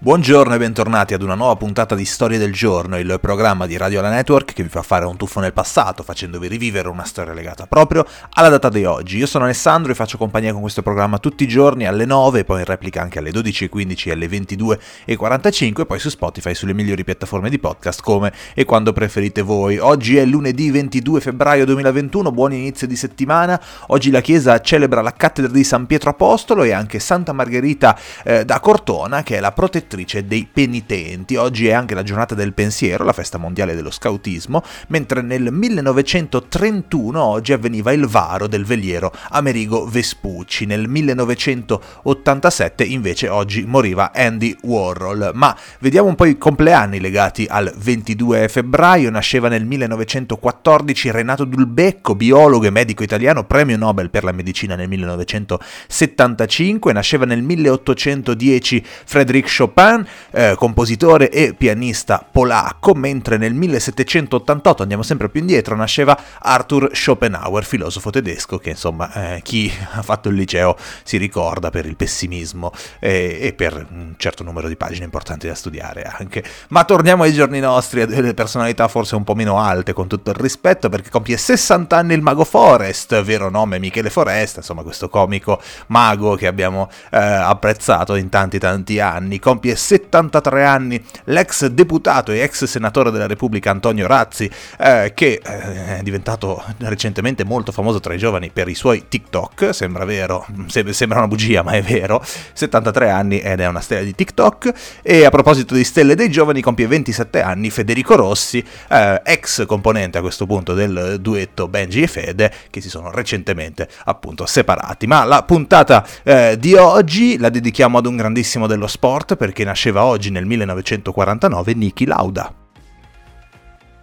Buongiorno e bentornati ad una nuova puntata di Storie del Giorno, il programma di Radio La Network che vi fa fare un tuffo nel passato, facendovi rivivere una storia legata proprio alla data di oggi. Io sono Alessandro e faccio compagnia con questo programma tutti i giorni alle 9, poi in replica anche alle 12.15 e alle 22.45, poi su Spotify e sulle migliori piattaforme di podcast come e quando preferite voi. Oggi è lunedì 22 febbraio 2021, buon inizio di settimana. Oggi la Chiesa celebra la cattedra di San Pietro Apostolo e anche Santa Margherita eh, da Cortona, che è la protettrice protettrice dei penitenti. Oggi è anche la giornata del pensiero, la festa mondiale dello scautismo, mentre nel 1931 oggi avveniva il varo del veliero Amerigo Vespucci. Nel 1987 invece oggi moriva Andy Warhol. Ma vediamo un po' i compleanni legati al 22 febbraio. Nasceva nel 1914 Renato Dulbecco, biologo e medico italiano, premio Nobel per la medicina nel 1975. Nasceva nel 1810 Frédéric Chopin Chopin, eh, compositore e pianista polacco, mentre nel 1788, andiamo sempre più indietro, nasceva Arthur Schopenhauer, filosofo tedesco che insomma eh, chi ha fatto il liceo si ricorda per il pessimismo eh, e per un certo numero di pagine importanti da studiare anche. Ma torniamo ai giorni nostri, a delle personalità forse un po' meno alte, con tutto il rispetto, perché compie 60 anni il mago Forest, vero nome Michele Foresta, insomma questo comico mago che abbiamo eh, apprezzato in tanti tanti anni, compie compie 73 anni l'ex deputato e ex senatore della Repubblica Antonio Razzi, eh, che eh, è diventato recentemente molto famoso tra i giovani per i suoi TikTok, sembra vero, sembra una bugia ma è vero, 73 anni ed è una stella di TikTok, e a proposito di stelle dei giovani compie 27 anni Federico Rossi, eh, ex componente a questo punto del duetto Benji e Fede, che si sono recentemente appunto separati. Ma la puntata eh, di oggi la dedichiamo ad un grandissimo dello sport perché che nasceva oggi nel 1949, Niki Lauda.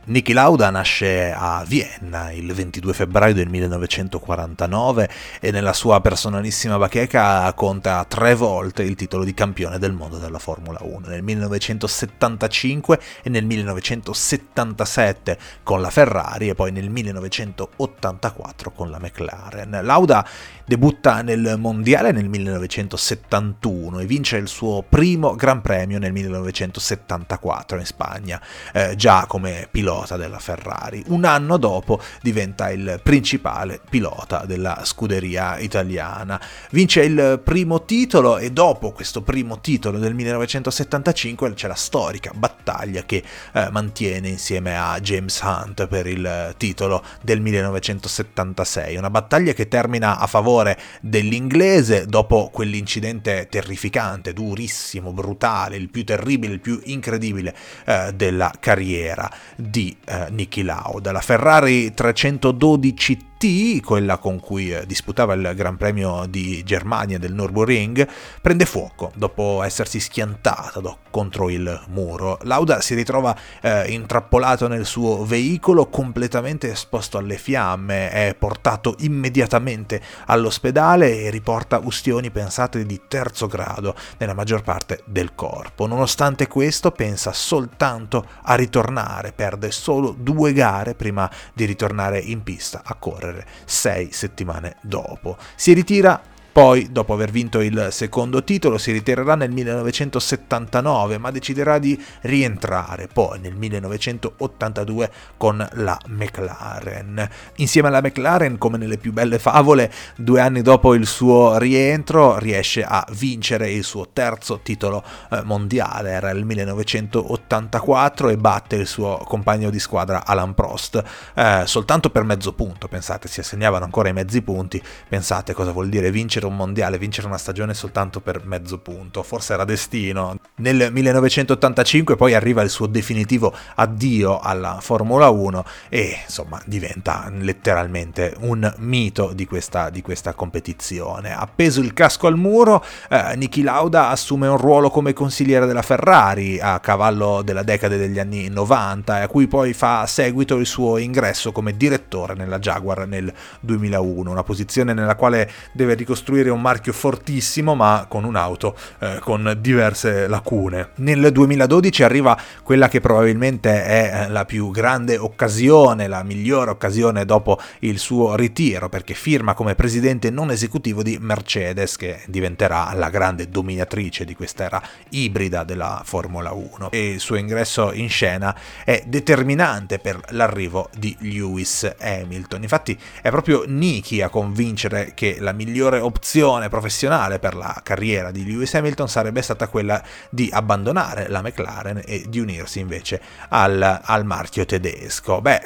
Niki Lauda nasce a Vienna il 22 febbraio del 1949 e nella sua personalissima bacheca conta tre volte il titolo di campione del mondo della Formula 1, nel 1975 e nel 1977 con la Ferrari e poi nel 1984 con la McLaren. Lauda debutta nel mondiale nel 1971 e vince il suo primo Gran Premio nel 1974 in Spagna, eh, già come pilota della Ferrari. Un anno dopo diventa il principale pilota della scuderia italiana. Vince il primo titolo e dopo questo primo titolo del 1975 c'è la storica battaglia che eh, mantiene insieme a James Hunt per il titolo del 1976, una battaglia che termina a favore dell'inglese dopo quell'incidente terrificante, durissimo, brutale, il più terribile, il più incredibile eh, della carriera di eh, Niki Lauda. La Ferrari 312 T, quella con cui eh, disputava il Gran Premio di Germania del Nürburgring, prende fuoco dopo essersi schiantata contro il muro. Lauda si ritrova eh, intrappolato nel suo veicolo completamente esposto alle fiamme, è portato immediatamente all'ospedale e riporta ustioni pensate di terzo grado nella maggior parte del corpo. Nonostante questo pensa soltanto a ritornare, perde solo due gare prima di ritornare in pista a correre correre sei settimane dopo. Si ritira poi, dopo aver vinto il secondo titolo, si ritirerà nel 1979, ma deciderà di rientrare poi nel 1982 con la McLaren. Insieme alla McLaren, come nelle più belle favole, due anni dopo il suo rientro riesce a vincere il suo terzo titolo eh, mondiale, era il 1984 e batte il suo compagno di squadra Alan Prost, eh, soltanto per mezzo punto, pensate, si assegnavano ancora i mezzi punti, pensate cosa vuol dire vincere vincere un mondiale, vincere una stagione soltanto per mezzo punto, forse era destino. Nel 1985 poi arriva il suo definitivo addio alla Formula 1 e insomma diventa letteralmente un mito di questa, di questa competizione. Appeso il casco al muro, eh, Niki Lauda assume un ruolo come consigliere della Ferrari a cavallo della decade degli anni 90, a cui poi fa seguito il suo ingresso come direttore nella Jaguar nel 2001, una posizione nella quale deve ricostruire costruire un marchio fortissimo ma con un'auto eh, con diverse lacune. Nel 2012 arriva quella che probabilmente è la più grande occasione, la migliore occasione dopo il suo ritiro perché firma come presidente non esecutivo di Mercedes che diventerà la grande dominatrice di quest'era ibrida della Formula 1 e il suo ingresso in scena è determinante per l'arrivo di Lewis Hamilton. Infatti è proprio Niki a convincere che la migliore opzione professionale per la carriera di Lewis Hamilton sarebbe stata quella di abbandonare la McLaren e di unirsi invece al, al marchio tedesco. Beh,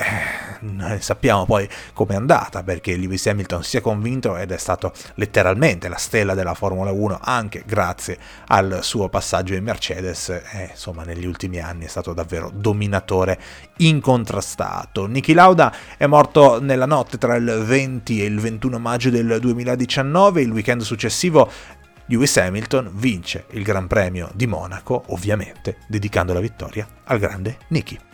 sappiamo poi com'è andata perché Lewis Hamilton si è convinto ed è stato letteralmente la stella della Formula 1 anche grazie al suo passaggio in Mercedes e insomma negli ultimi anni è stato davvero dominatore incontrastato. Niki Lauda è morto nella notte tra il 20 e il 21 maggio del 2019, il weekend successivo Lewis Hamilton vince il Gran Premio di Monaco, ovviamente dedicando la vittoria al grande Niki.